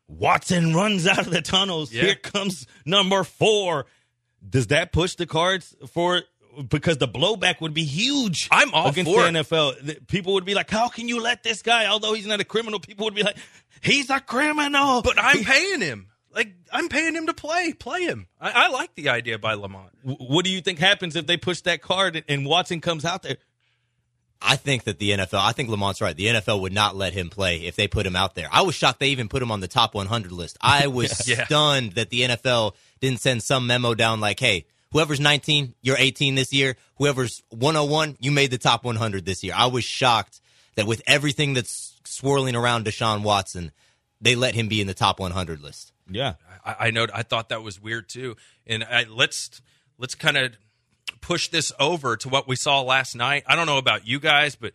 S5: Watson runs out of the tunnels.
S6: Yeah.
S5: Here comes number four. Does that push the cards for because the blowback would be huge.
S6: I'm all
S5: against
S6: for
S5: the
S6: it.
S5: NFL. People would be like, "How can you let this guy? Although he's not a criminal, people would be like, he's a criminal."
S6: But I'm paying him. Like I'm paying him to play. Play him. I, I like the idea by Lamont.
S5: W- what do you think happens if they push that card and- and Watson comes out there?
S7: I think that the NFL, I think Lamont's right. The NFL would not let him play if they put him out there. I was shocked they even put him on the top 100 list. I was
S6: Yeah.
S7: stunned that the NFL didn't send some memo down like, hey, whoever's 19, you're 18 this year. Whoever's 101, you made the top 100 this year. I was shocked that with everything that's swirling around Deshaun Watson, they let him be in the top 100 list.
S5: Yeah,
S6: I, I know. I thought that was weird too. And I, let's let's kind of push this over to what we saw last night. I don't know about you guys, but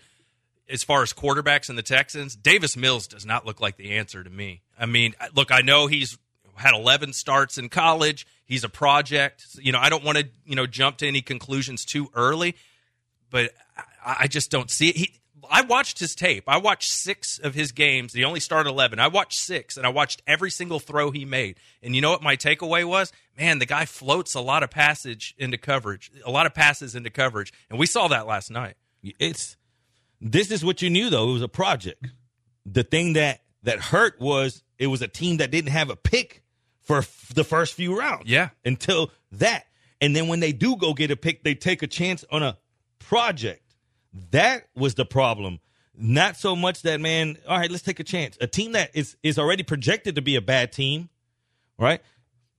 S6: as far as quarterbacks in the Texans, Davis Mills does not look like the answer to me. I mean, look, I know he's had 11 starts in college. He's a project. You know, I don't want to, you know, jump to any conclusions too early, but I, I just don't see it. He, I watched his tape. I watched six of his games. He only started 11. I watched six, and I watched every single throw he made. And you know what my takeaway was? Man, the guy floats a lot of passage into coverage, a lot of passes into coverage. And we saw that last night.
S5: it's this is what you knew though. It was a project. The thing that that hurt was it was a team that didn't have a pick for f- the first few rounds.
S6: Yeah.
S5: Until that. And then when they do go get a pick, they take a chance on a project. That was the problem. Not so much that man. All right, let's take a chance. A team that is is already projected to be a bad team, right?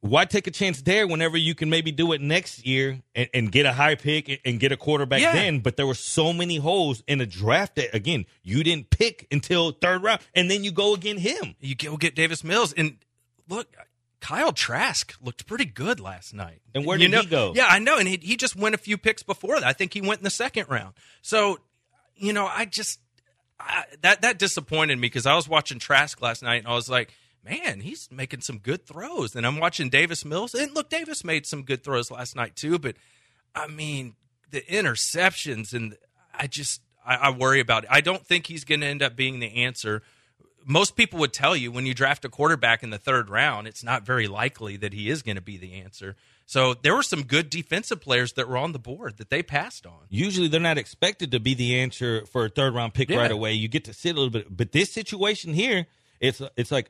S5: Why take a chance there whenever you can maybe do it next year and, and get a high pick and get a quarterback
S6: Yeah.
S5: then? But there were so many holes in the draft that again you didn't pick until third round, and then you go again him.
S6: You go get Davis Mills, and look, Kyle Trask looked pretty good last night.
S5: And where
S6: You
S5: did
S6: know-
S5: he go?
S6: Yeah, I know, and he he just went a few picks before that. I think he went in the second round. So, you know, I just I, that that disappointed me because I was watching Trask last night, and I was like. Man, he's making some good throws, and I'm watching Davis Mills. And look, Davis made some good throws last night too. But I mean, the interceptions, and I just I, I worry about it. I don't think he's going to end up being the answer most people would tell you when you draft a quarterback in the third round, it's not very likely that he is going to be the answer. So there were some good defensive players that were on the board that they passed on.
S5: Usually they're not expected to be the answer for a third round pick
S6: Yeah.
S5: right away. You get to sit a little bit, but this situation here, it's it's like,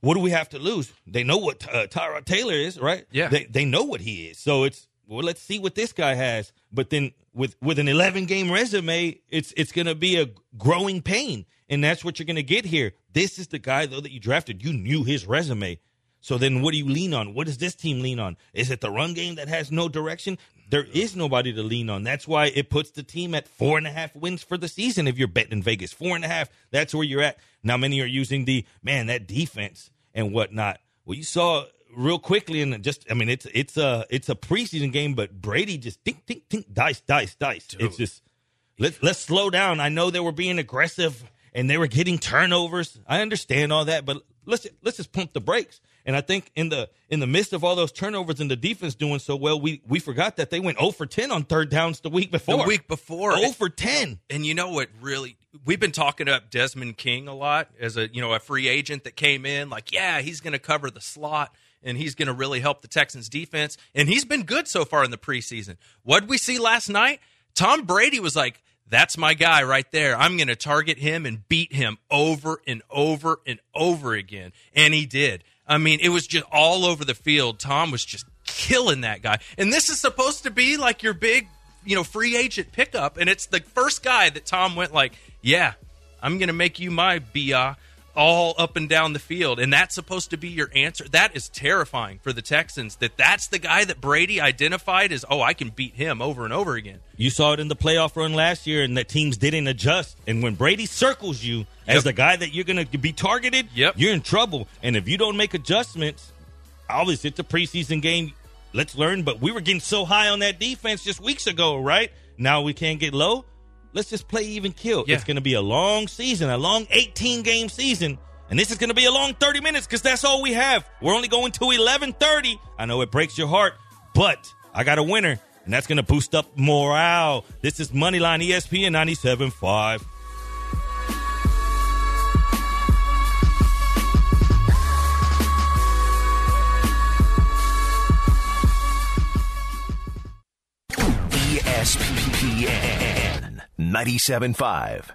S5: what do we have to lose? They know what uh, Tyrod Taylor is, right?
S6: Yeah.
S5: they they know what he is. So it's well, let's see what this guy has. But then with with an 11 game resume, it's it's going to be a growing pain, and that's what you're going to get here. This is the guy though that you drafted. You knew his resume. So then what do you lean on? What does this team lean on? Is it the run game that has no direction? There is nobody to lean on. That's why it puts the team at four and a half wins for the season if you're betting in Vegas. Four and a half. That's where you're at. Now many are using the man, that defense and whatnot. Well, you saw real quickly and just I mean it's it's a it's a preseason game, but Brady just think think think dice, dice, dice. It's just let's let's slow down. I know they were being aggressive and they were getting turnovers. I understand all that, but let's let's just pump the brakes. And I think in the in the midst of all those turnovers and the defense doing so well, we we forgot that they went 0 for 10 on third downs the week before.
S6: The week before,
S5: 0 for 10.
S6: And you know what really we've been talking up Desmond King a lot as a you know a free agent that came in like yeah, he's going to cover the slot and he's going to really help the Texans defense and he's been good so far in the preseason. What did we see last night? Tom Brady was like that's my guy right there. I'm going to target him and beat him over and over and over again. And he did. I mean, it was just all over the field. Tom was just killing that guy. And this is supposed to be like your big, you know, free agent pickup. And it's the first guy that Tom went like, yeah, I'm going to make you my BIA all up and down the field. And that's supposed to be your answer. That is terrifying for the Texans that that's the guy that Brady identified as, oh, I can beat him over and over again.
S5: You saw it in the playoff run last year, and that teams didn't adjust. And when Brady circles you as
S6: Yep.
S5: the guy that you're going to be targeted,
S6: Yep.
S5: you're in trouble. And if you don't make adjustments, obviously it's a preseason game. Let's learn. But we were getting so high on that defense just weeks ago, right? Now we can't get low. Let's just play even kill.
S6: Yeah.
S5: It's going to be a long season, a long 18 game season. And this is going to be a long 30 minutes because that's all we have. We're only going to 11:30. I know it breaks your heart, but I got a winner, and that's going to boost up morale. This is Moneyline ESPN 97.5.
S2: ESPN 97.5.